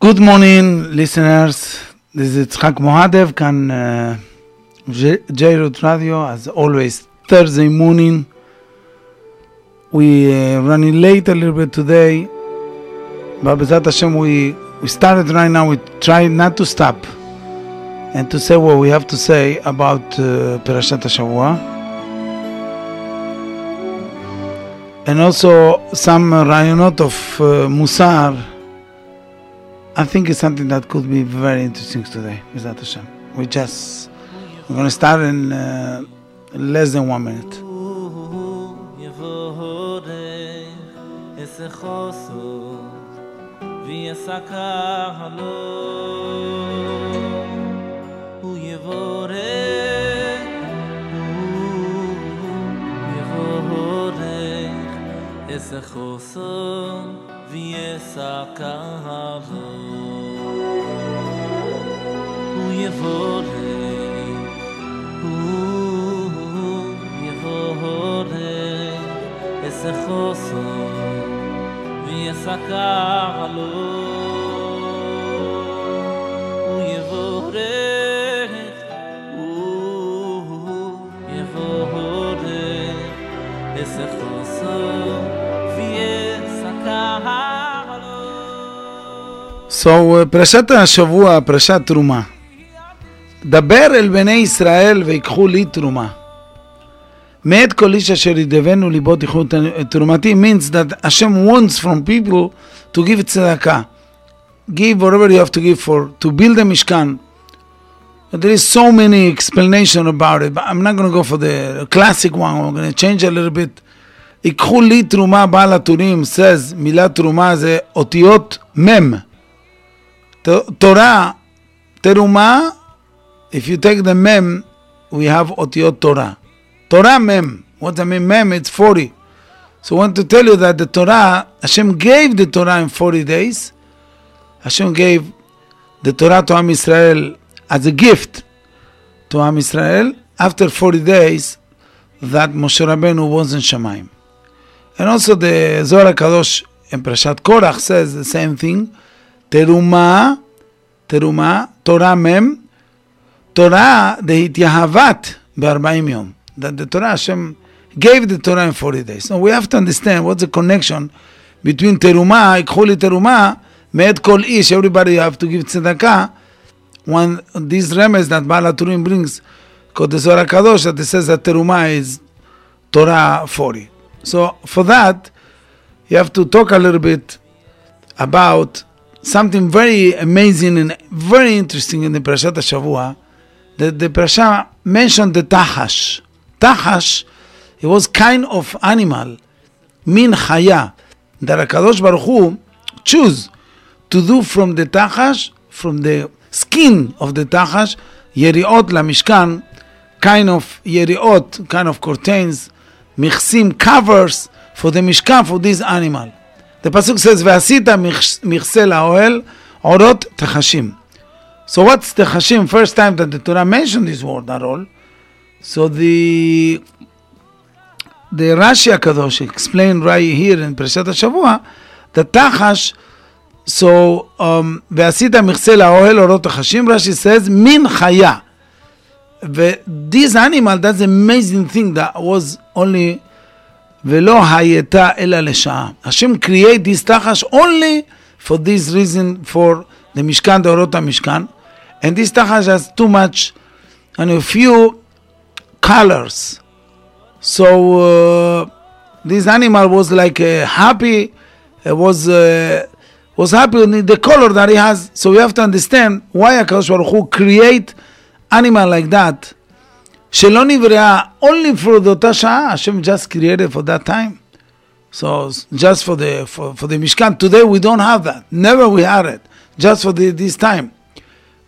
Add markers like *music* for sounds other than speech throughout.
Good morning, listeners. This is Yitzhak Muadev, can uh, Radio, as always, Thursday morning. We uh, running late a little bit today, but Bezat Hashem, we, we started right now. We try not to stop and to say what we have to say about uh, Perashat And also some rayonot of uh, Musar I think it's something that could be very interesting today, Mizrat Hashem. We just, we're going to start in uh, less than one minute. Es a chosom יע זאָג האב דו יווורדן אוי יווורדן эс איז חוסן ווען יע זאָג אַלוי So, uh, פרשת השבוע, פרשת תרומה. דבר אל בני ישראל ויקחו לי תרומה. מאת כל איש אשר ידבנו ליבו תיקחו תרומתי means that Hashem wants from people to give tzedakah. Give whatever you have to give for, to build a mishkan. But there is so many explanation about it, but I'm not going to go for the classic one, I'm going to change a little bit. ייקחו לי תרומה בעל הטורים, says, מילה תרומה זה אותיות The Torah, Teruma, if you take the Mem, we have Otiot Torah. Torah Mem. What does I mean Mem? It's 40. So I want to tell you that the Torah, Hashem gave the Torah in 40 days. Hashem gave the Torah to Am Israel as a gift to Am Israel. After 40 days, that Moshe Rabbeinu was in Shemaim. And also the Zohar Kadosh in Prashat Korach says the same thing Teruma, Teruma, Torah Mem, Torah de Hityahavat Barbaim That the Torah Hashem gave the Torah in 40 days. So we have to understand what's the connection between Teruma, Ikhuli Teruma, Me'et Kol Ish, everybody you have to give tzedakah. When these remedies that Baal HaTurim brings, Kodesh Kadosh, that it says that Teruma is Torah 40. So for that, you have to talk a little bit about something very amazing and very interesting in the Parashat Shavua. that the Parasha mentioned the Tahash. Tahash, it was kind of animal, min chaya, that HaKadosh Baruch Hu choose to do from the Tahash, from the skin of the Tahash, yeriot la mishkan, kind of yeriot, kind of curtains, michsim, covers for the mishkan, for this animal. The pasuk says, "Ve'asita michse la'oel orot techashim." So what's techashim? First time that the Torah mentioned this word at all. So the the Rashi Hakadosh explained right here in Parashat Shavua the tachash. So um, "Ve'asita michse la'oel orot techashim." Rashi says, "Min chaya." This animal, that's amazing thing that was only ולא הייתה אלא לשעה. השם create this תחש only for this reason for the משכן, the אורות המשכן. And this תחש has too much, and a few colors. So uh, this animal was like uh, happy, uh, was uh, was happy with the color that he has. So we have to understand why HaKadosh Baruch Hu create animal like that. Shelon Ivrea, only for the tashah. Hashem just created for that time. So just for the for, for the Mishkan today we don't have that. Never we had it. Just for the, this time.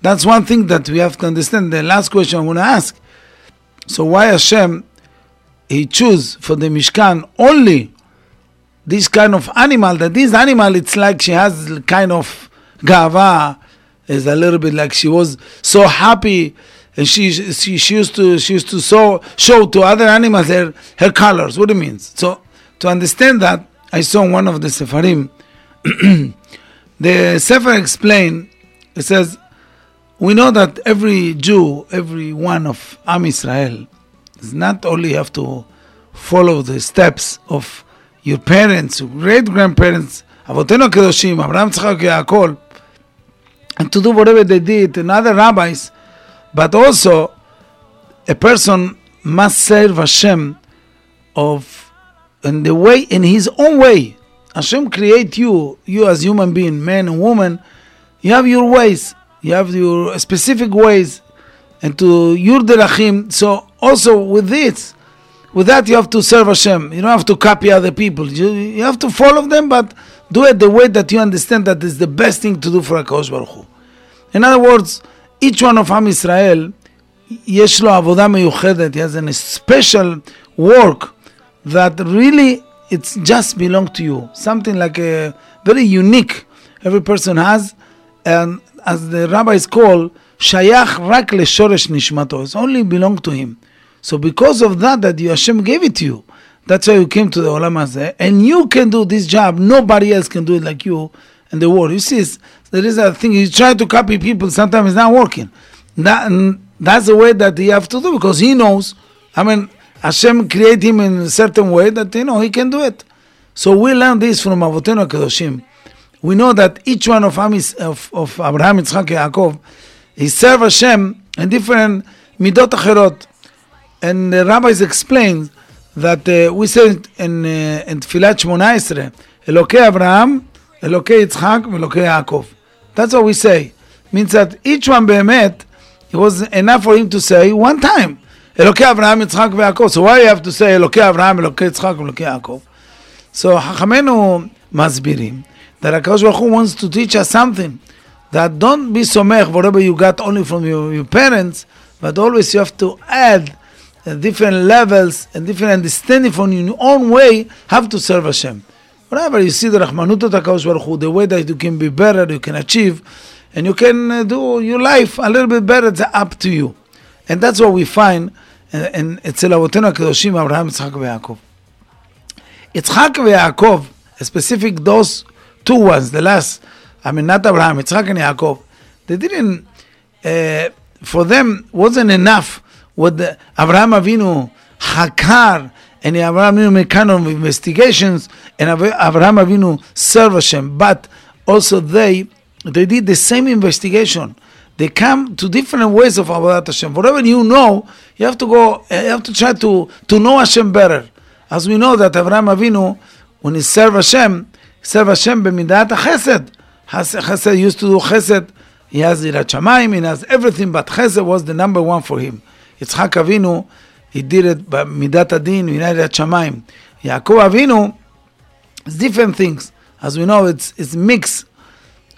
That's one thing that we have to understand. The last question I'm going to ask. So why Hashem he choose for the Mishkan only this kind of animal? That this animal it's like she has kind of gava, is a little bit like she was so happy and she, she she used to she used to show show to other animals her her colors. What it means. So to understand that, I saw one of the Sefarim *clears throat* The Sefer explain, it says, we know that every Jew, every one of Am Israel, is not only have to follow the steps of your parents, your great grandparents, אבותינו הקדושים, אברהם, יצחק, יעקב, and to do whatever they did, and other rabbis, but also a person must serve Hashem of in the way in his own way. Hashem create you, you as human being, man and woman. You have your ways, you have your specific ways, and to your derachim. So also with this, with that you have to serve Hashem. You don't have to copy other people. You, you have to follow them, but do it the way that you understand that is the best thing to do for Hakadosh Baruch Hu. In other words, each one of Am Israel, יש לו עבודה מיוחדת, he has a special work that really it's just belong to you. Something like a very unique every person has, and as the rabbis call, שייך רק לשורש נשמתו. It's only belong to him. So because of that, that you, Hashem gave it to you, that's why you came to the Olam Hazeh, and you can do this job. Nobody else can do it like you in the world. You see, there is a thing. You try to copy people, sometimes it's not working. That, that's the way that you have to do because he knows. I mean, Hashem create him in a certain way that you know he can do it. So we learn this from Avotenu Kedoshim. We know that each one of Amis, of, of Abraham, Yitzchak, Yaakov, he serve Hashem in different midot acherot. And the rabbis explain that uh, we say in, uh, in Tfilat Shmona Esrei, Elokei Abraham, Elokei Yitzchak, Elokei Yaakov. That's what we say. Means that each one behemet, it was enough for him to say one time. Elokei Avraham, Yitzchak, Yaakov. So why you have to say Elokei Avraham, Elokei Yitzchak, Elokei Yaakov? So masbirim that Hakadosh Baruch wants to teach us something that don't be somech whatever you got only from your, your parents, but always you have to add uh, different levels and different understanding from your own way. Have to serve Hashem. Whatever you see the Rahmanut of HaKadosh Baruch Hu, the way that you can be better, you can achieve, and you can uh, do your life a little bit better, it's up to you. And that's what we find in, אצל אבותינו הקדושים, אברהם, יצחק ויעקב. יצחק ויעקב, specific those two ones, the last, I mean not Abraham, Yitzchak and Yaakov, they didn't, uh, for them wasn't enough what the, Abraham Avinu hakar and Abraham Avinu made kind of investigations and Abraham Avinu serve Hashem, but also they they did the same investigation. They come to different ways of Avodat Hashem. Whatever you know, you have to go, you have to try to, to know Hashem better. As we know that Abraham Avinu, when he served Hashem, he served Hashem b'midat chesed. Chesed used to do chesed. He has Yirat Shamayim, he has everything, but chesed was the number one for him. Yitzchak Avinu, he did it by midat adin, Yirat Shamayim. Yaakov Avinu, it's different things. As we know, it's, it's mixed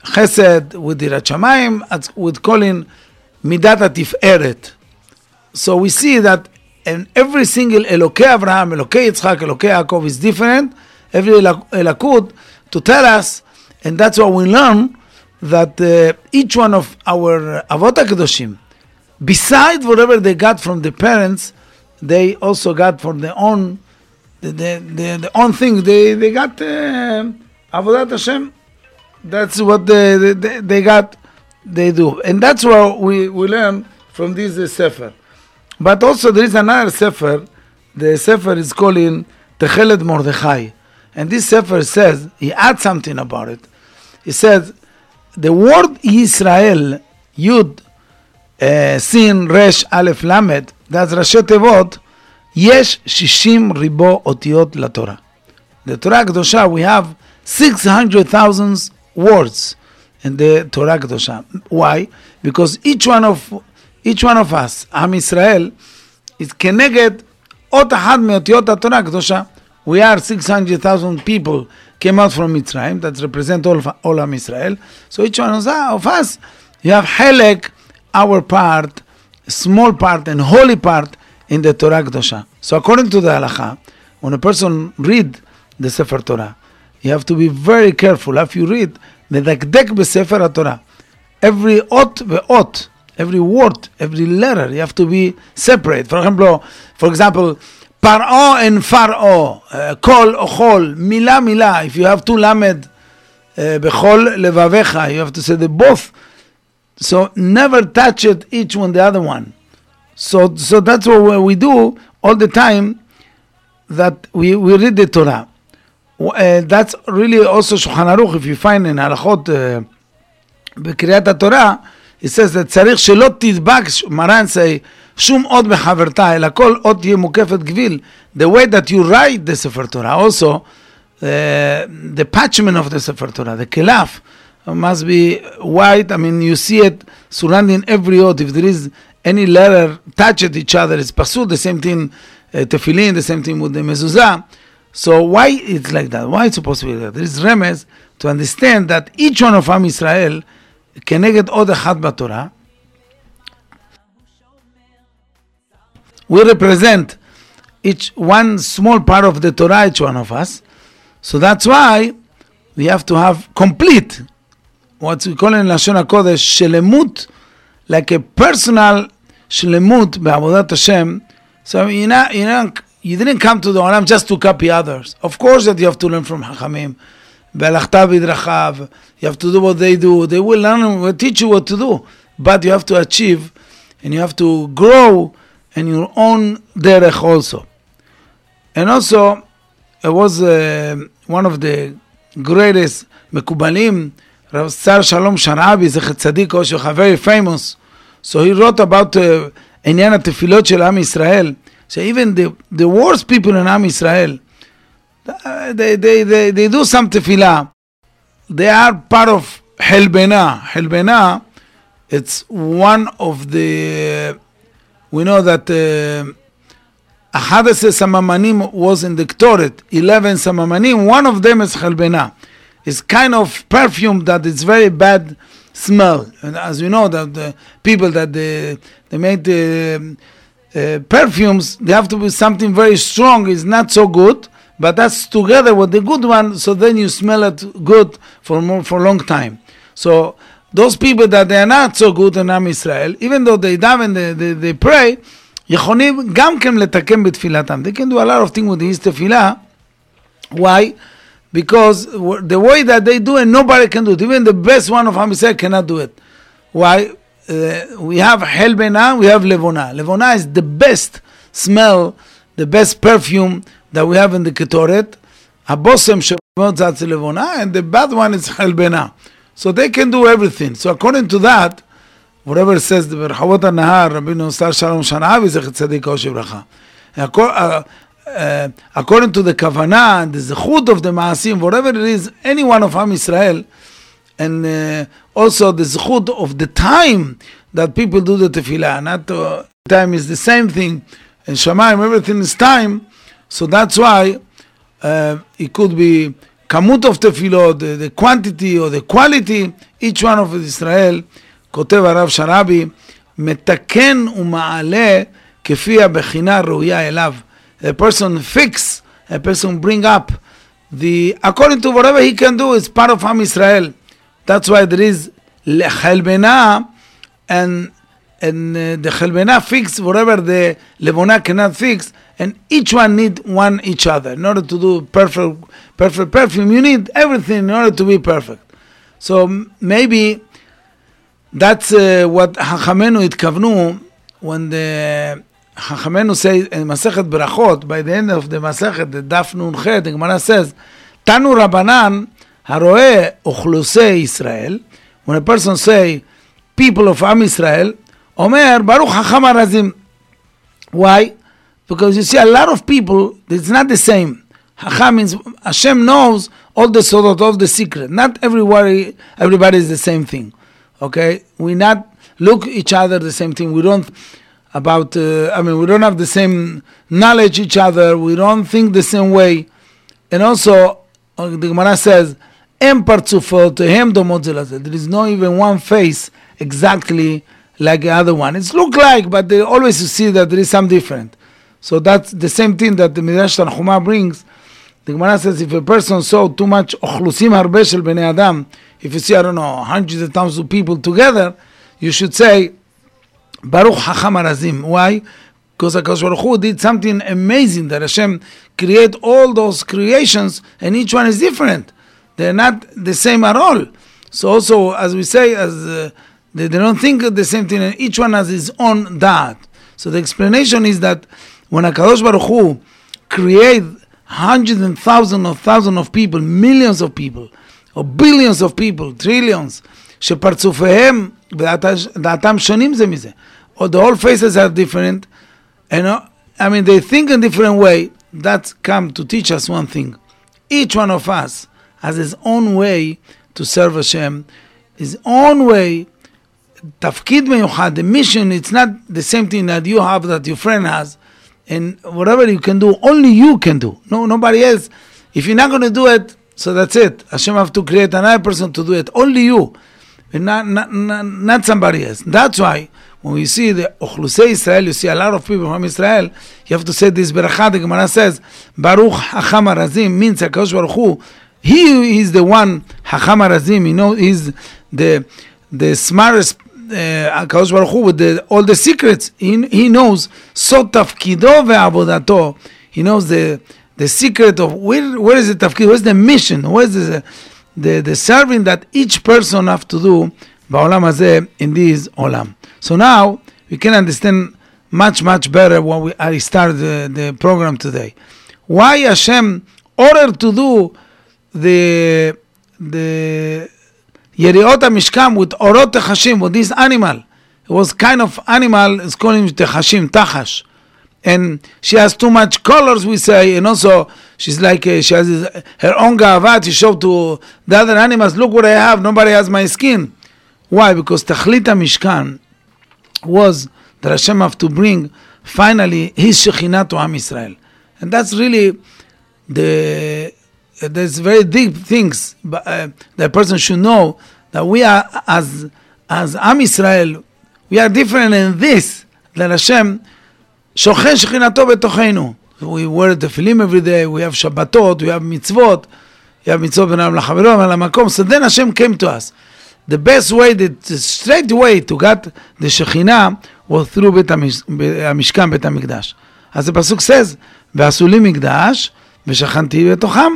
chesed with Yirat Shamayim, with calling midat atiferet. So we see that in every single Elokei Abraham, Elokei Yitzchak, Elokei Yaakov is different. Every Elakut to tell us, and that's what we learn, that uh, each one of our Avot besides whatever they got from the parents, they also got for their own, the, the, the, the own thing. They, they got uh, Avodat Hashem. That's what they, they, they got, they do. And that's what we, we learn from this uh, Sefer. But also there is another Sefer, the Sefer is calling Techelet Mordechai. And this Sefer says, he adds something about it. He says, the word Israel, Yud, uh, Sin, Resh, Aleph, Lamed, that's ראשי תיבות, יש 60 ריבו אותיות לתורה. The Torah הקדושה, we have 600,000 words in the Torah הקדושה. Why? Because each one of each one of us, עם ישראל, is כנגד אות אחת מאותיות התורה הקדושה. We are 600,000 people came out from Mitzrayim that represent all, all of Israel. So each one of us, you have Helek, our part, small part and holy part in the Torah Kedosha. So according to the halacha, when a person read the Sefer Torah, you have to be very careful. If you read the Dakdek Sefer Torah, every ot ve'ot, every word, every letter, you have to be separate. For example, for example, Paro and Faro, uh, Kol Ochol, Mila Mila. If you have two lamed, uh, Bechol Levavecha, you have to say the both. So never touch it each one the other one. So, so that's what we do all the time that we, we read the Torah. Uh, that's really also Shulchan Aruch, if you find in הלכות uh, בקריאת התורה, it says that צריך שלא תדבק, מרן say, שום אות בחברתה, אלא כל אות תהיה מוקפת גביל. The way that you write the Sefer Torah, also, uh, the parchment of the Sefer Torah, the kelaf, must be white. I mean, you see it surrounding every ot. If there is any letter touch at each other, it's pasul. The same thing, uh, tefillin. The same thing with the mezuzah. So why it's like that? Why it's supposed to be like that? There is remez to understand that each one of Am Israel כנגד עוד אחד בתורה. We represent each one small part of the Torah, each one of us. So that's why we have to have complete, what we call in Lashon HaKodesh, Shelemut, like a personal Shelemut Be'avodat Hashem. So you know, you know, you didn't come to the Olam just to copy others. Of course that you have to learn from Hachamim. Be'alachta b'drachav. You have to do what they do. They will learn, will teach you what to do. But you have to achieve and you have to grow in your own derech also. And also, it was uh, one of the greatest Mekubalim, Rav Sar Shalom Sharabi, Zechet Tzadik Oshocha, very famous. So he wrote about uh, Inyan Shel Am Yisrael. So even the, the worst people in Am Yisrael, they, they, they, they do some tefila. They are part of Helbena. Helbena, it's one of the, we know that uh, 11 Samamanim was in the Ktoret, 11 Samamanim, one of them is Helbena It's kind of perfume that is very bad smell. And as you know, that the people that they, they made the uh, perfumes, they have to be something very strong, it's not so good but that's together with the good one, so then you smell it good for more, for a long time. So those people that they are not so good in Am Israel, even though they daven, they, they, they pray, יכולים גם כן לתקן בתפילתם. They can do a lot of things with his תפילה. Why? because the way that they do it, nobody can do it. Even the best one of Hamisel cannot do it. Why? Uh, we have Helbena, we have Levona. Levona is the best smell, the best perfume that we have in the Ketoret. Habosem Zatz Levona, and the bad one is Helbena. So they can do everything. So according to that, whatever says the Berchawat Nahar, Rabbi Nostar Shalom is Zechet Tzaddik Oshi Bracha שברכה. According to the כוונה and the זכות of the מעשים, whatever it is, any one of עם ישראל, and uh, also the zechut of the time that people do the tefillah. Not uh, time is the same thing. In Shemaim, everything is time. So that's why uh, it could be כמות of תפילות, the, the quantity or the quality, each one of Israel, כותב הרב שרעבי, מתקן ומעלה כפי הבחינה ראויה אליו. a person fix, a person bring up the according to whatever he can do is part of Am Israel. That's why there is Chelbena and and uh, the Chelbena fix whatever the Levona cannot fix, and each one need one each other in order to do perfect, perfect perfume. You need everything in order to be perfect. So maybe that's uh, what Hachamenu itkavnu when the Chachamenu say in Masechet Berachot, by the end of the Masechet, the Daf Nun Chet, the Gemara says, Tanu Rabbanan haroe ochluse Israel. When a person say, people of Am Israel, Omer Baruch Hacham Arazim. Why? Because you see, a lot of people, it's not the same. Hacham means Hashem knows all the sodot, all the secret. Not everybody, everybody is the same thing. Okay, we not look each other the same thing. We don't about. Uh, I mean, we don't have the same knowledge each other. We don't think the same way. And also, uh, the Gemara says, "Em partzufot hem domot There is no even one face exactly like the other one. It's look like, but they always see that there is some different. So that's the same thing that the Midrash Tanchuma brings. The Gemara says if a person saw too much ochlusim adam, if you see I don't know hundreds of thousands of people together, you should say Baruch Hacham Arazim. Why? Because Hakadosh Baruch Hu did something amazing that Hashem create all those creations and each one is different. they're not the same at all. So also, as we say, as uh, they, they don't think the same thing, and each one has his own dot. So the explanation is that when Hakadosh Baruch Hu create hundreds and thousands of thousands of people, millions of people, or billions of people, trillions, שפרצופיהם ודעתם שונים זה מזה. Or the whole faces are different, and uh, I mean they think in different way. That's come to teach us one thing. Each one of us has his own way to serve Hashem, his own way. תפקיד מיוחד, the mission, it's not the same thing that you have that your friend has, and whatever you can do, only you can do. No, nobody else. If you're not going to do it, so that's it. Hashem have to create another person to do it. Only you, and not, not, not, not somebody else. That's why when we see the Ochlusei Israel, you see a lot of people from Israel, you have to say this Berachah. the Gemara says, Baruch Hacham Arazim means HaKadosh Baruch Hu, he is the one, Hacham Arazim, you know, he's the, the smartest uh, HaKadosh Baruch Hu with the, all the secrets. He, he knows, of tafkido ve'avodato, he knows the, the secret of, where, where is the tafkid, where's the mission, where's the, the, the serving that each person have to do בעולם הזה, in this עולם. So now, we can understand much, much better when we, I started the, the program today. Why Hashem ordered to do the, the יריעות המשכם with אורות תחשים, with this animal. It was kind of animal, it's called him תחשים, תחש. And she has too much colors, we say, and also she's like, uh, she has her own ga'ava to show to the other animals, look what I have, nobody has my skin. Why? Because תכלית המשכן was that Hashem have to bring finally his Shekhinah to Am Israel. And that's really the there's very deep things but, uh, that a person should know that we are as as Am Israel we are different in this that Hashem שוכן שכינתו בתוכנו. We wear tefillin every day, we have Shabbatot, we have mitzvot, we have mitzvot ben Aram lachavero. So then Hashem came to us. The best way, the straight way to get the Shekhinah was through בית המשכן, בית המקדש. אז הפסוק says, ועשו לי מקדש, ושכנתי בתוכם.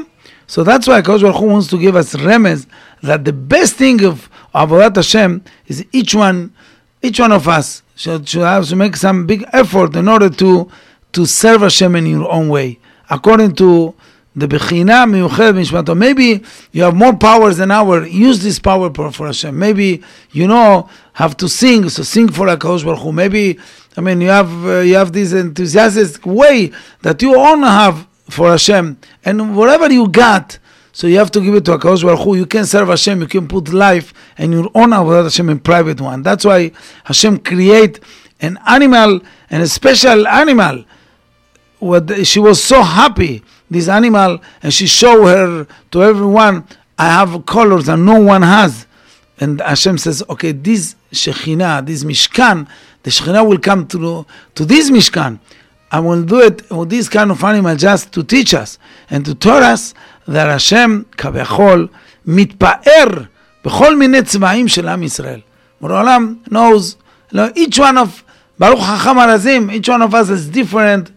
So that's why Akadosh Baruch Hu wants to give us remez that the best thing of Avodat Hashem is each one, each one of us should, should have to make some big effort in order to to serve Hashem in your own way, according to the Bechina Miyuched Mishmato. Maybe you have more powers than our. Use this power for, Hashem. Maybe you know have to sing, so sing for Akadosh Baruch Hu. Maybe I mean you have uh, you have this enthusiastic way that you own have for Hashem, and whatever you got, so you have to give it to Hakadosh Baruch Hu. You can serve Hashem. You can put life and your own avodat Hashem in private one. That's why Hashem create an animal and a special animal What she was so happy, this animal, and she showed her to everyone. I have colors that no one has, and Hashem says, okay, this Shekhinah, this Mishkan, the Shekhinah will come to to this Mishkan. I will do it with this kind of animal just to teach us and to tell us that Hashem כביכול מתפאר בכל מיני צבעים של עם ישראל. בורא עולם knows, you know, each one of, ברוך חכם הרזים, each one of us has different,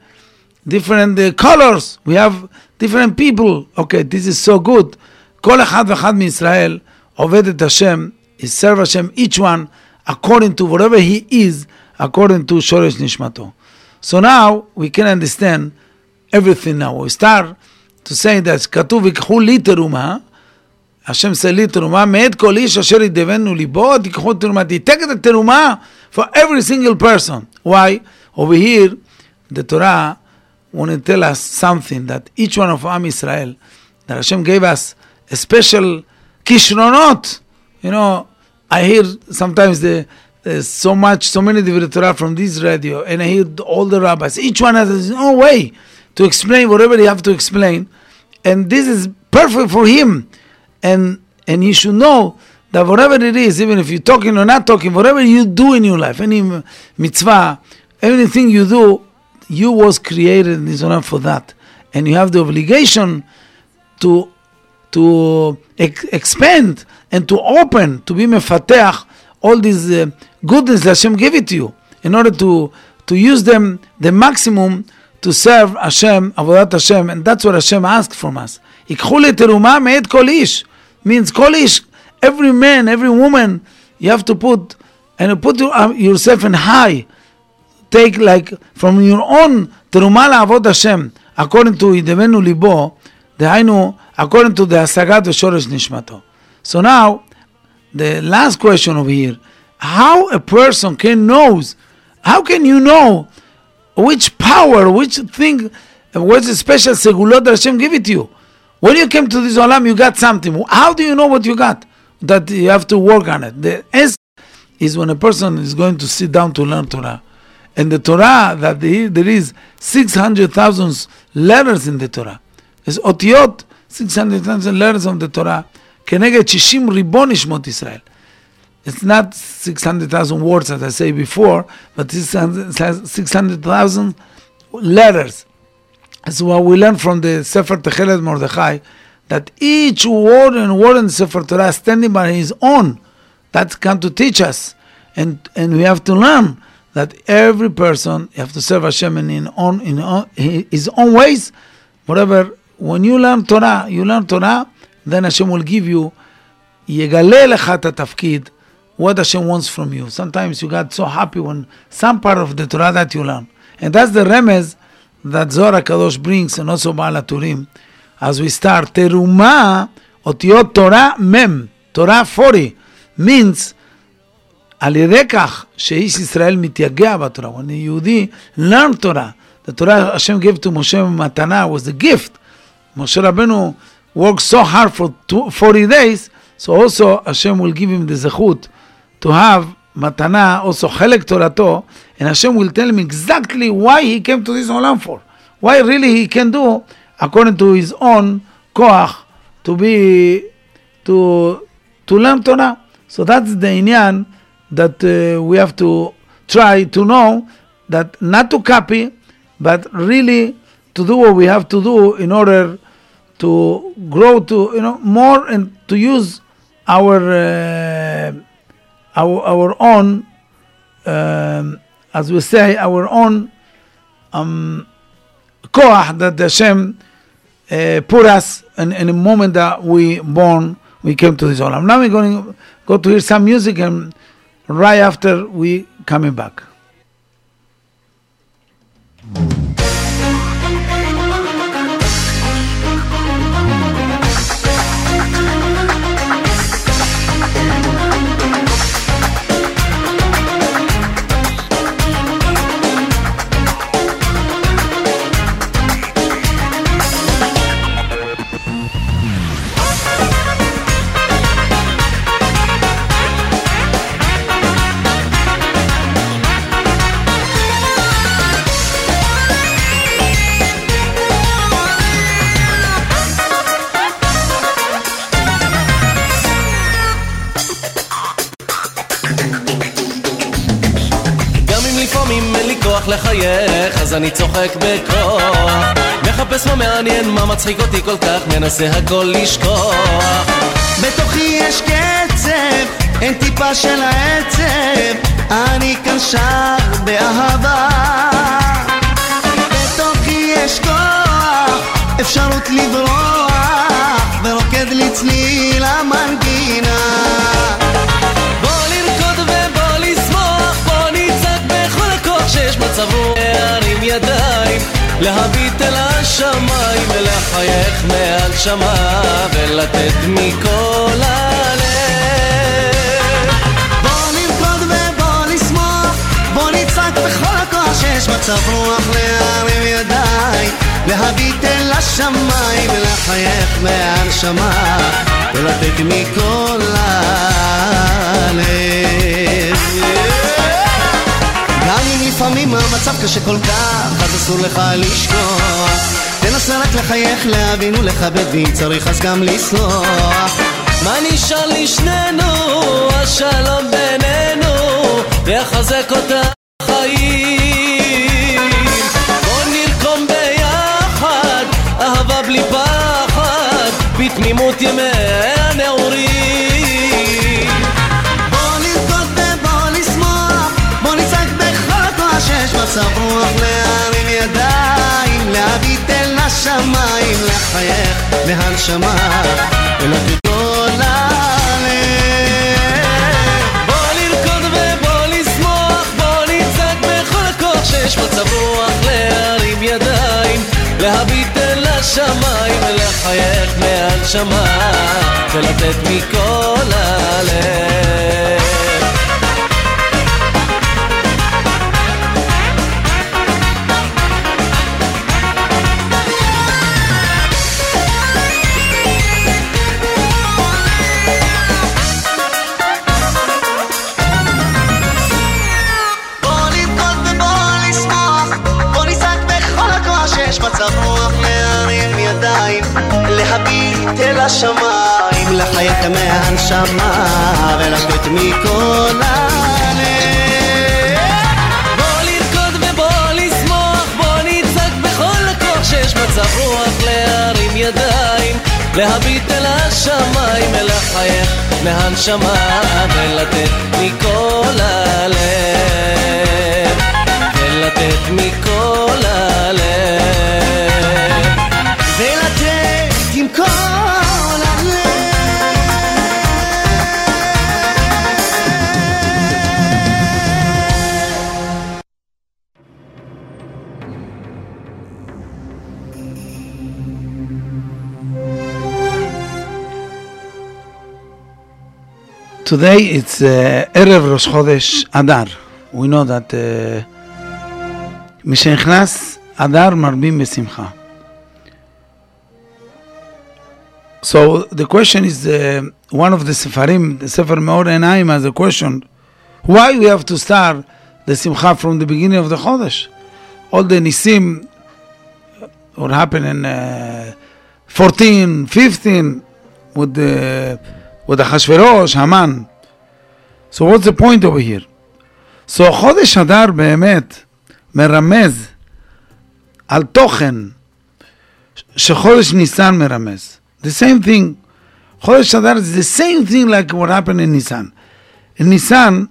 different uh, colors. We have different people. Okay, this is so good. כל אחד ואחד מישראל עובד את השם, he serve השם, each one, according to whatever he is, according to שורש נשמתו. So now we can understand everything now. We start to say that כתוב ויקחו לי תרומה, השם עושה לי תרומה, מאת כל איש אשר ידבנו ליבו, תיקחו תרומה. He take the תרומה for every single person. Why? Over here, the Torah want to tell us something that each one of Am Israel, that Hashem gave us a special kishronot. You know, I hear sometimes the there's so much, so many Divrei Torah from this radio, and I hear all the rabbis. Each one has his own way to explain whatever they have to explain, and this is perfect for him. And and he should know that whatever it is, even if you're talking or not talking, whatever you do in your life, any mitzvah, anything you do, you was created in Israel for that, and you have the obligation to to ex- expand and to open to be mefateach all these uh, goodness that Hashem gave it to you in order to to use them the maximum to serve Hashem, avodat Hashem, and that's what Hashem asked from us. Ikhule teruma me'et means kolish. every man, every woman, you have to put and put uh, yourself in high take like from your own terumah la'avod Hashem, according to Idevenu Libo, Dehainu, according to the Asagat Shoresh Nishmato. So now, the last question over here, how a person can knows, how can you know which power, which thing, what's the special segulot Hashem give it to you? When you came to this olam, you got something. How do you know what you got? That you have to work on it. The answer is when a person is going to sit down to learn Torah in the Torah that there is 600,000 letters in the Torah. It's otiot, 600,000 letters of the Torah. Keneged shishim ribon Israel. It's not 600,000 words as I say before, but 600,000 letters. That's what we learn from the Sefer Techelet Mordechai, that each word and word in the Sefer Torah standing by his own. That's come to teach us. And, and we have to learn that every person have to serve Hashem in, in, in his own ways. Whatever, when you learn Torah, you learn Torah, then Hashem will give you יגלה לך what Hashem wants from you. Sometimes you got so happy when some part of the Torah that you learn. And that's the remez that Zohar Kadosh brings, and also Baal HaTurim. As we start, teruma otiot Torah mem Torah 40, means על ידי כך שאיש ישראל מתייגע בתורה, when a יהודי learn תורה, the Torah Hashem gave to Moshe מתנה was a gift. Moshe Rabbeinu worked so hard for 40 days, so also Hashem will give him the zechut to have מתנה, also חלק תורתו, and Hashem will tell him exactly why he came to this olam for. Why really he can do, according to his own koach, to be, to, to learn Torah. So that's the inyan that uh, we have to try to know that not to copy, but really to do what we have to do in order to grow to you know more and to use our uh, our our own um, as we say our own um, koach that Hashem uh, put us in, in a moment that we born we came to this olam. Now we're going to go to hear some music and right after we coming back. אני צוחק בכוח. מחפש מה מעניין, מה מצחיק אותי כל כך, מנסה הכל לשכוח. בתוכי יש קצב, אין טיפה של העצב, אני כאן שר באהבה. בתוכי יש כוח, אפשרות לברוח, ורוקד לי צליל רוח. להרים ידיים, להביט אל השמיים, ולחייך מהנשמה, ולתת מכל הלב. בוא נרקוד ובוא לשמוח, בוא נצעק בכל הכוח שיש מצב רוח להרים ידיים, להביט אל השמיים ולחייך מהנשמה, ולתת מכל הלב. לפעמים המצב קשה כל כך, אז אסור לך לשכוח. תנסה רק לחייך, להבין ולכבד, ואם צריך אז גם לסלוח. מה נשאר לשנינו? השלום בינינו יחזק אותה החיים בוא נרקום ביחד אהבה בלי פחד בתמימות ימי סבוך להרים ידיים להביט אל השמיים לחייך להנשמה אל הגדולה בוא לרקוד ובוא לשמוח בוא נצעק בכל הכוח שיש מצב רוח להרים ידיים להביט אל השמיים ולחייך מהנשמה ולתת מכל הלב. רוח להרים ידיים, להביט אל השמיים, לחייך מהנשמה ולתת מכל הלב. בוא לרקוד ובוא לשמוח, בוא נצעק בכל הכוח שיש מצב רוח להרים ידיים, להביט אל השמיים, ולחייך מהנשמה, ולתת מכל הלב, ולתת מכל Today it's uh, Erev Rosh Chodesh Adar. We know that Mishenchnas uh, Adar Marbim Besimcha. So the question is uh, one of the Sefarim, the Sefer Meor Enaim has a question. Why we have to start the Simcha from the beginning of the Chodesh? All the Nisim would happen in uh, 14, 15 with the with Achashverosh, Haman. So what's the point over here? So חודש אדר באמת מרמז על תוכן שחודש ניסן מרמז. The same thing. חודש אדר is the same thing like what happened in ניסן. In ניסן,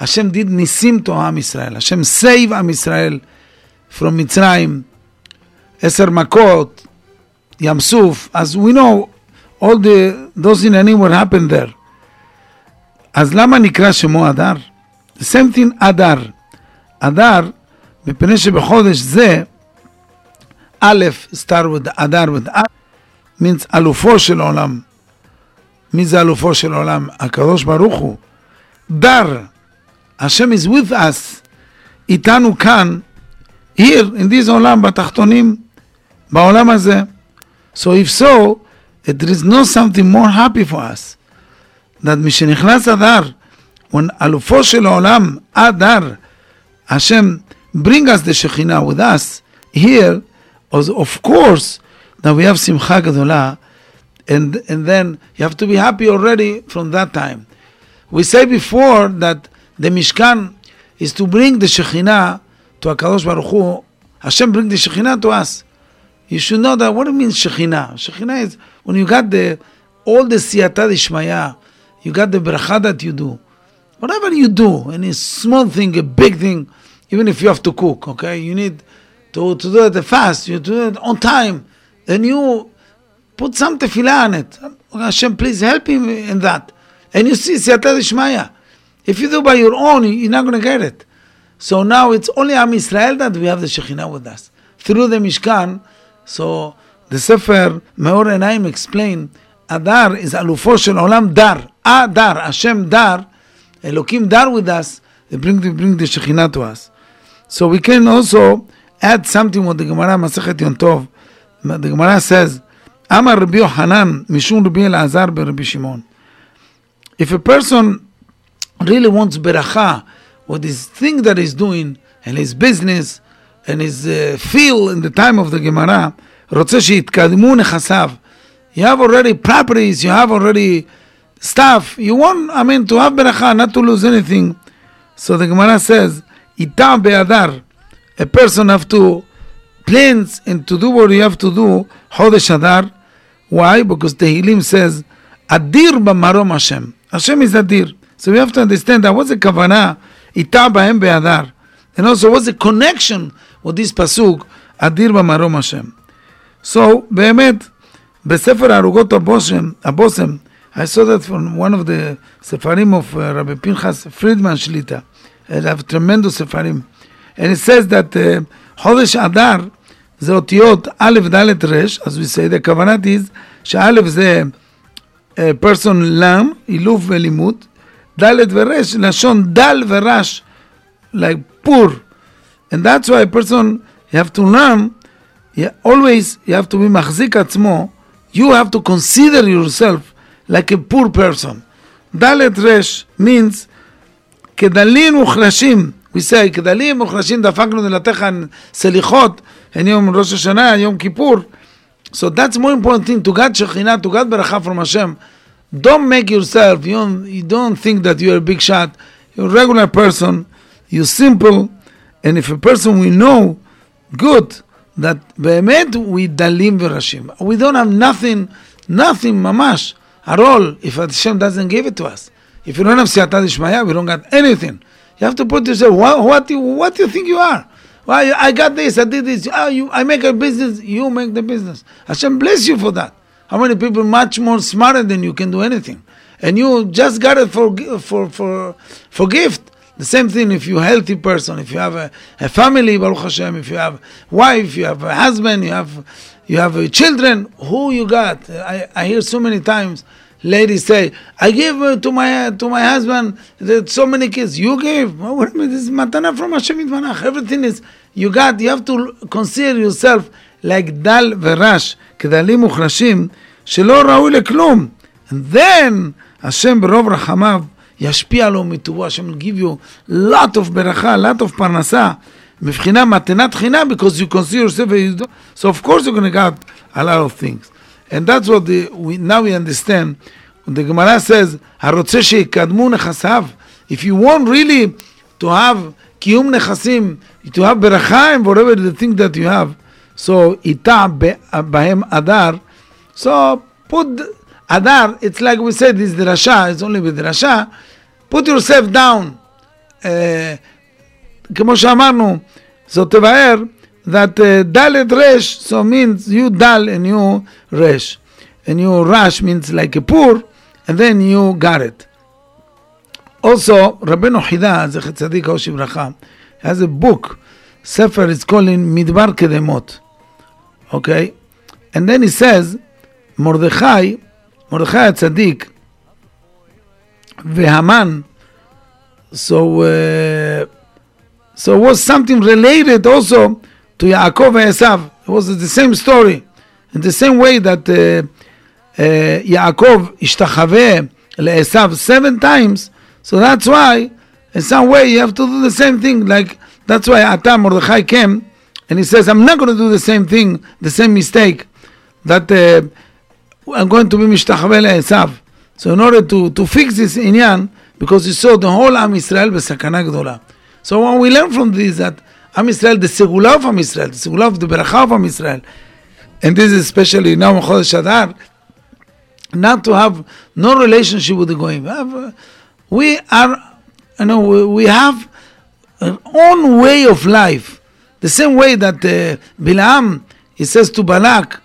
השם did ניסים to עם ישראל. השם save עם ישראל from מצרים. עשר מכות, ים סוף. אז we know all the, those עניינים what happened there. אז למה נקרא שמו אדר? The same thing אדר. אדר, מפני שבחודש זה, א', start with אדר with א', means אלופו של עולם. מי זה אלופו של עולם? הקדוש ברוך הוא. דר, השם is with us, איתנו כאן, here, in this עולם, בתחתונים, בעולם הזה. So if so, there is no something more happy for us. that משנכנס אדר, when אלופו של העולם, אדר, השם bring us the Shekhinah with us, here, as of course, that we have שמחה גדולה, and, and then you have to be happy already from that time. We say before that the Mishkan is to bring the Shekhinah to HaKadosh Baruch Hu. Hashem bring the Shekhinah to us. You should know that what it means Shekhinah. Shekhinah is when you got the all the siyata d'ishmaya, you got the bracha that you do. Whatever you do, any small thing, a big thing, even if you have to cook, okay, you need to, to do it fast, you do it on time. Then you put some tefillah on it. Oh, Hashem, please help him in that. And you see siyata d'ishmaya. If you do by your own, you're not going to get it. So now it's only Am Israel that we have the Shekhinah with us. Through the Mishkan, so the Sefer Meor Enaim explain, Adar is Alufo Shel Olam Dar. Adar, Hashem Dar, Elokim Dar with us, they bring the, bring the Shekhinah to us. So we can also add something what the Gemara Masechet Yom Tov, the Gemara says, Amar Rabbi Yohanan, Mishum Rabbi Elazar Rabbi Shimon. If a person really wants beracha, what his thing that he's doing, and his business, and his uh, feel in the time of the Gemara, רוצה שיתקדמו נכסיו. You have already properties, you have already stuff, you want, I mean, to have beracha, not to lose anything. So the Gemara says, איתם באדר, a person have to plans and to do what you have to do, חודש אדר. Why? Because the Hilim says, אדיר במרום השם. Hashem is אדיר. So we have to understand that what's the כוונה, איתה בהם באדר. And also what's the connection with this pasuk, אדיר במרום השם. So באמת, בספר הערוגות הבושם, הבושם, I saw that from one of the ספרים of uh, Rabbi Pinchas Friedman Shlita. And have tremendous ספרים. And it says that uh, חודש אדר זה אותיות א', ד', ר', as we say, the כוונת is שא' זה uh, person learn, אילוף ולימוד, ד' ורש, לשון דל ורש, like poor. And that's why a person, you have to learn, you always you have to be מחזיק עצמו, you have to consider yourself like a poor person. ד' רש means כדלים מוחלשים, we say כדלים מוחלשים דפקנו דלתך סליחות, אין יום ראש השנה, יום כיפור. So that's more important thing, to God שכינה, to God ברכה from Hashem. Don't make yourself, you don't, you don't think that you're a big shot. You're a regular person, you're simple, and if a person we know good, that באמת we דלים וראשים. We don't have nothing, nothing ממש, at all, if Hashem doesn't give it to us. If you don't have siyata dishmaya, we don't got anything. You have to put yourself, what, what, do you, what do you think you are? Well, I got this, I did this, oh, you, I make a business, you make the business. Hashem bless you for that. How many people much more smarter than you can do anything? And you just got it for, for, for, for gift. The same thing if you're a healthy person, if you have a, a family, Baruch Hashem, if you have wife, you have a husband, you have you have uh, children, who you got? I, I hear so many times ladies say, I give uh, to my to my husband that so many kids. You gave? Well, what, this is matana from Hashem Yitvanach. Everything is you got. You have to consider yourself like dal verash, כדלים מוחלשים, שלא ראוי לכלום. And then, השם ברוב רחמיו ישפיע לו מטובו, השם will give you lot of ברכה, lot of פרנסה, מבחינה מתנת חינם, because you consider yourself, so of course you're going to get a lot of things. And that's what the, we, now we understand. The Gemara says, הרוצה שיקדמו נכסיו, if you want really to have קיום נכסים, to have ברכה and whatever the thing that you have, so איתה בהם אדר, so put אדר, it's like we said, it's דרשה, it's only with דרשה, put yourself down, uh, כמו שאמרנו, זאת תבהר, that uh, dalet resh so means you dal and you resh and you rash means like a poor and then you got it also Rabbeinu Chida Zechet Tzadik Hoshi Bracha has a book Sefer is called Midbar Kedemot okay and then he says Mordechai Mordechai Tzadik Vehaman. So, uh, so was something related also to Yaakov and Esav. It was the same story. In the same way that uh, uh, Yaakov ishtachaveh le'esav seven times, so that's why, in some way, you have to do the same thing. Like that's why Atam Mordechai came and he says, "I'm not going to do the same thing, the same mistake that uh, I'm going to be mishtachvel esav." So in order to, to fix this inyan, because you saw the whole Am Israel besakana gdola. So what we learn from this that Am Israel, the segula of Am Israel, the segula of the beracha of Am Israel, and this is especially now in Chodesh Adar, not to have no relationship with the goyim. We, uh, are, you know, we, have an own way of life. The same way that uh, Bilam, he says to Balak,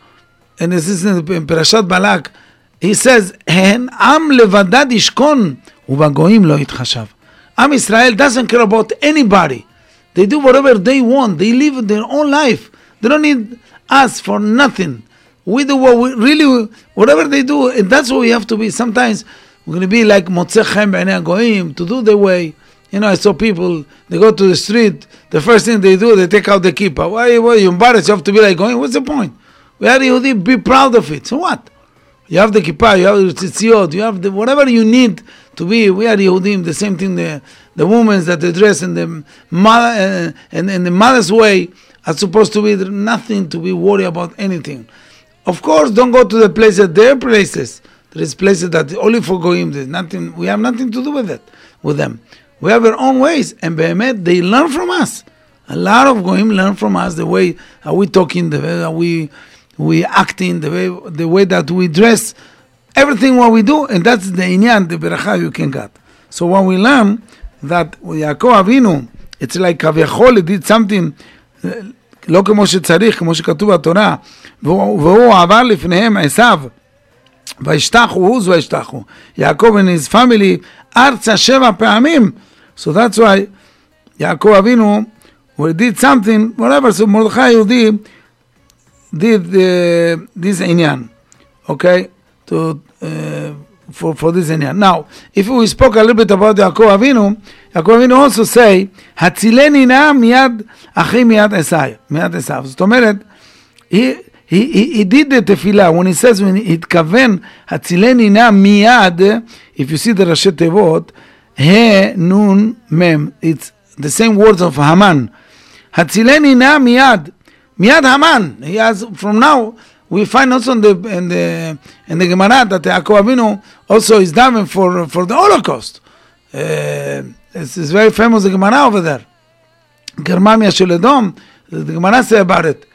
and this is in Parashat Balak, he says, "Hen am levadad ishkon ubagoim lo yitchashav." Am Israel doesn't care about anybody. They do whatever they want. They live their own life. They don't need us for nothing. We do what we really, whatever they do, and that's what we have to be. Sometimes we're going to be like Motzechem Goyim, to do the way. You know, I saw people, they go to the street, the first thing they do, they take out the kippah. Why, why you embarrassed? You have to be like going, what's the point? We are Yehudi, be proud of it. So what? You have the kippah, you have the tzitziot, you have the, whatever you need to be. We are Yehudim, the same thing, the, the women that they dress in the mother, uh, and in the mother's way are supposed to be nothing to be worried about anything. Of course, don't go to the places, their places. There is places that only for goyim. There's nothing. We have nothing to do with it, with them. We have our own ways, and behemet they learn from us. A lot of goyim learn from us the way how we talking, the way that we we acting, the way the way that we dress, everything what we do, and that's the inyan, the beracha you can get. So when we learn that Yaakov Avinu, it's like כביכול did something לא כמו שצריך, כמו שכתוב בתורה, והוא, והוא עבר לפניהם עשיו, וישתחו, עוז וישתחו. יעקב and his family ארצה שבע פעמים. So that's why יעקב אבינו, he did something, whatever, so מרדכי היהודי did uh, this עניין. okay, to uh, for for this inyan. Now, if we spoke a little bit about Yaakov Avinu, Yaakov Avinu also say, הצילני נא מיד אחי מיד עשי, מיד עשיו. זאת אומרת, he, he, he, he did the תפילה, when he says, when he התכוון, הצילני נא מיד, if you see the ראשי תיבות, ה' נון מ', it's the same words of המן. הצילני נא מיד, Miad Haman. He has from now we find also in the in the in the Gemara that Yaakov Avinu also is davening for for the Holocaust. Uh, it's, it's very famous the Gemara over there. Germania shel Edom. The Gemara say about it.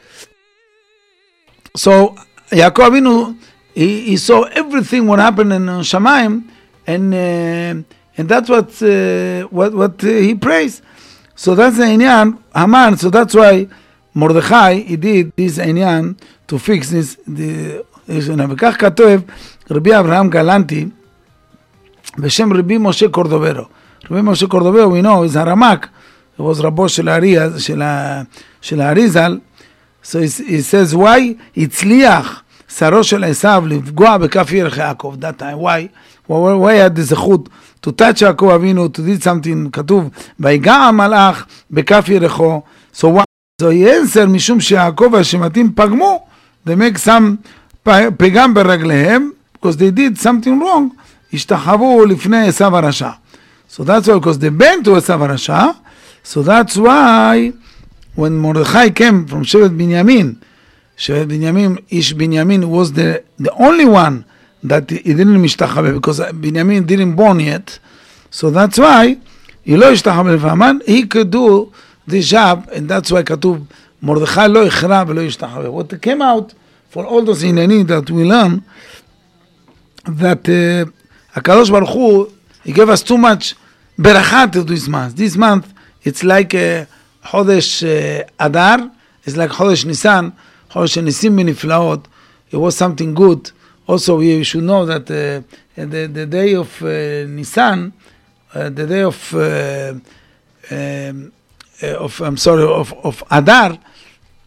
So Yaakov Avinu he, he saw everything what happened in uh, Shemaim, and uh, and that's what uh, what what uh, he prays. So that's the inyan Haman. So that's why. Mordechai he did this inyan to fix this. The, וכך כתוב רבי אברהם גלנטי בשם רבי משה קורדוברו. רבי משה קורדוברו, we know, is הרמק, he was רבו של הארי, של, ה, של האריזל. So he, he says, why הצליח שרו של עשיו לפגוע בכף ירך יעקב, that time, why? why had the זכות to touch יעקב אבינו, to do something, כתוב, ויגע המלאך בכף ירכו, so why? He answer, משום שיעקב והשמטים פגמו, make some פגם ברגליהם, because they did something wrong, השתחוו לפני עשיו הרשע. So that's why, because they bent to עשיו הרשע, so that's why when Mordechai came from שבט בנימין, שבט בנימין, איש בנימין was the, the only one that he didn't משתחווה, because בנימין didn't born yet, so that's why, היא לא השתחווה לפעמן, he could do this job, and that's why כתוב, מרדכי לא הכרע ולא השתחווה. What came out for all those עניינים that we learn, that uh, הקדוש ברוך הוא, he gave us too much ברכה to this month. This month, it's like uh, חודש uh, אדר, it's like חודש ניסן, חודש של ניסים ונפלאות. It was something good. Also, we should know that uh, the, the day of uh, Nisan, uh, the day of, uh, um, uh, of I'm sorry, of, of Adar,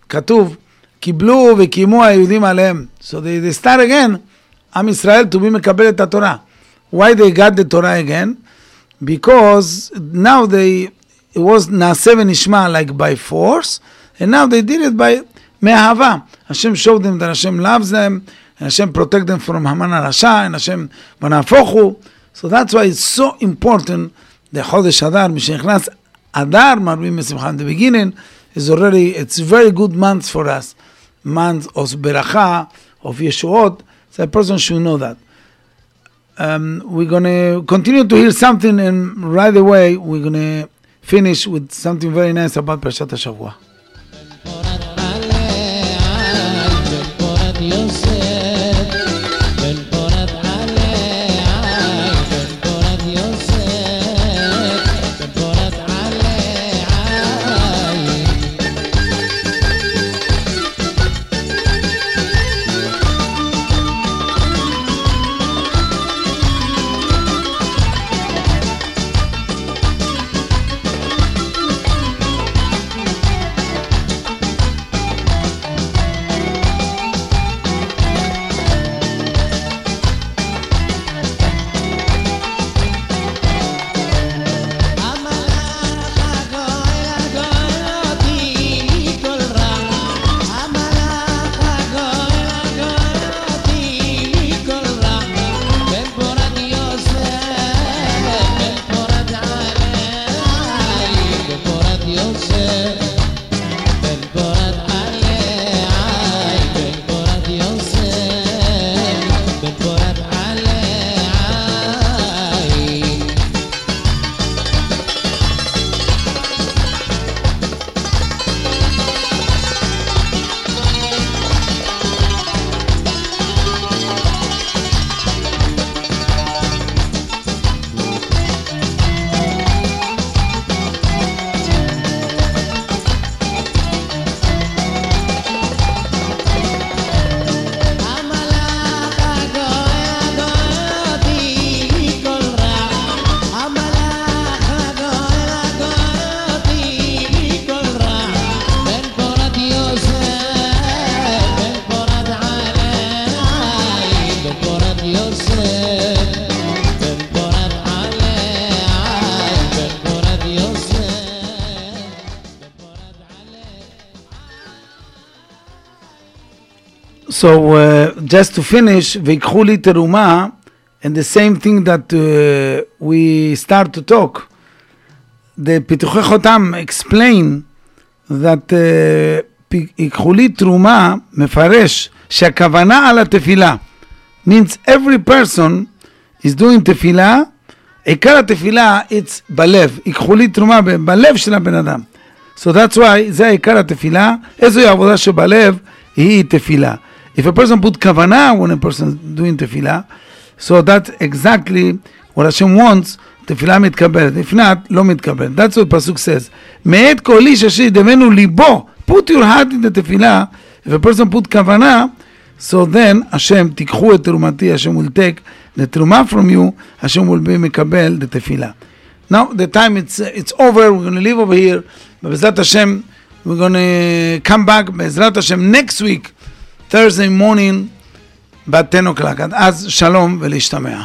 כתוב, קיבלו וקיימו היהודים עליהם. So they, they start again, עם ישראל to be מקבל את התורה. Why they got the Torah again? Because now they, it was נעשה ונשמע like by force, and now they did it by מאהבה. השם showed them that Hashem loves them, and Hashem protect them from המן הרשע, and Hashem ונהפוך הוא. So that's why it's so important, the חודש אדר, משנכנס Adar, Marvim Simcha in the beginning, is already, it's very good month for us. Month of Beracha, of Yeshuot, so a person should know that. Um, we're going to continue to hear something and right away we're going to finish with something very nice about Parshat HaShavua. So uh, just to finish, ויקחו לי תרומה, and the same thing that uh, we start to talk. The פיתוחי חותם explain that uh, פ- ייקחו לי תרומה מפרש שהכוונה על התפילה. means every person is doing תפילה, עיקר התפילה it's בלב, ייקחו לי תרומה ב- בלב של הבן אדם. So that's why זה עיקר התפילה, איזוהי העבודה שבלב היא תפילה. If a person put כוונה when a person is doing תפילה, so that's exactly what השם wants, תפילה מתקבלת, if not, לא מתקבלת. That's what פסוק says. מאת כל איש אשר ידמנו ליבו, put your heart in the תפילה, if a person put כוונה, so then השם, תיקחו את תרומתי, השם will take the תרומה from you, השם will be מקבל the תפילה. Now the time it's, it's over, we're going to leave over here, ובעזרת השם, we're going to come back, בעזרת השם, next week, Thursday morning, ב-10 o'clock. עד אז שלום ולהשתמע.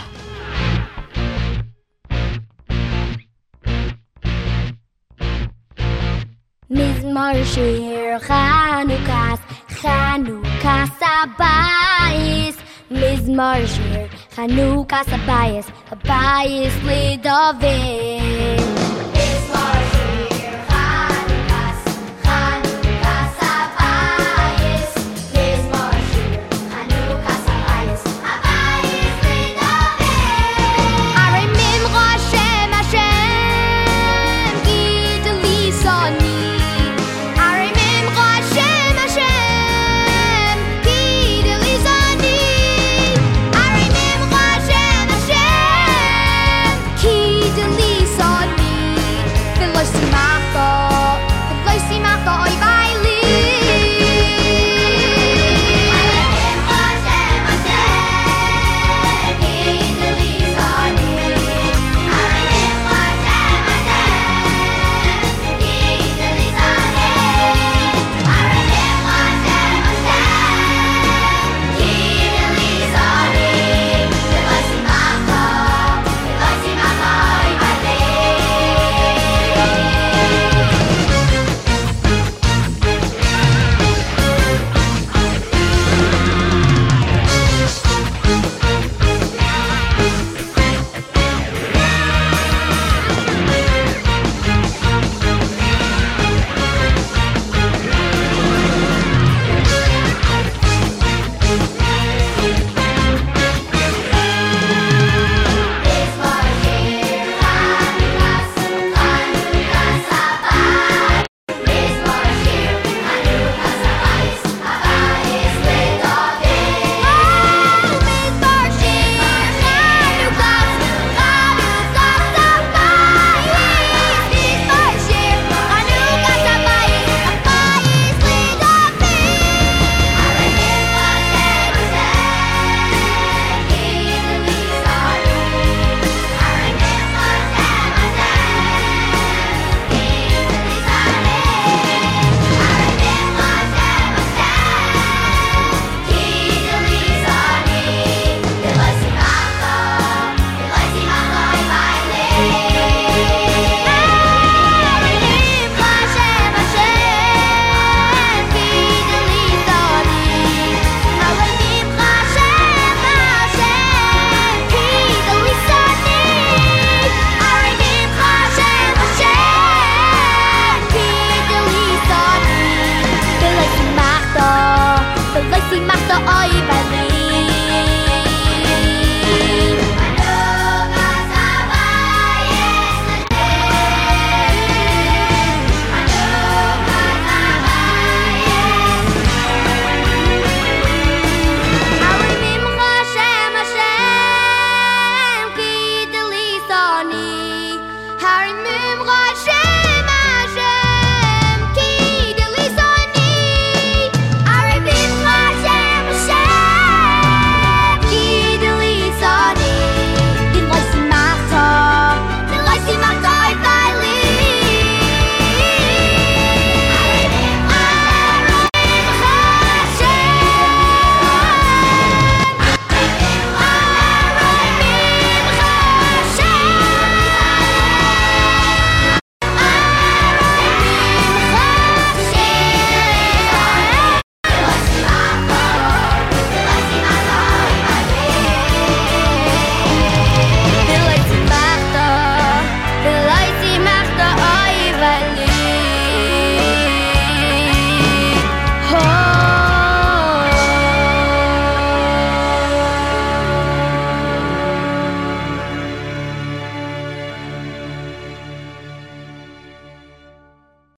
מזמור שיר חנוכס, חנוכס הבייס. מזמור שיר חנוכס הבייס, הבייס לדוד.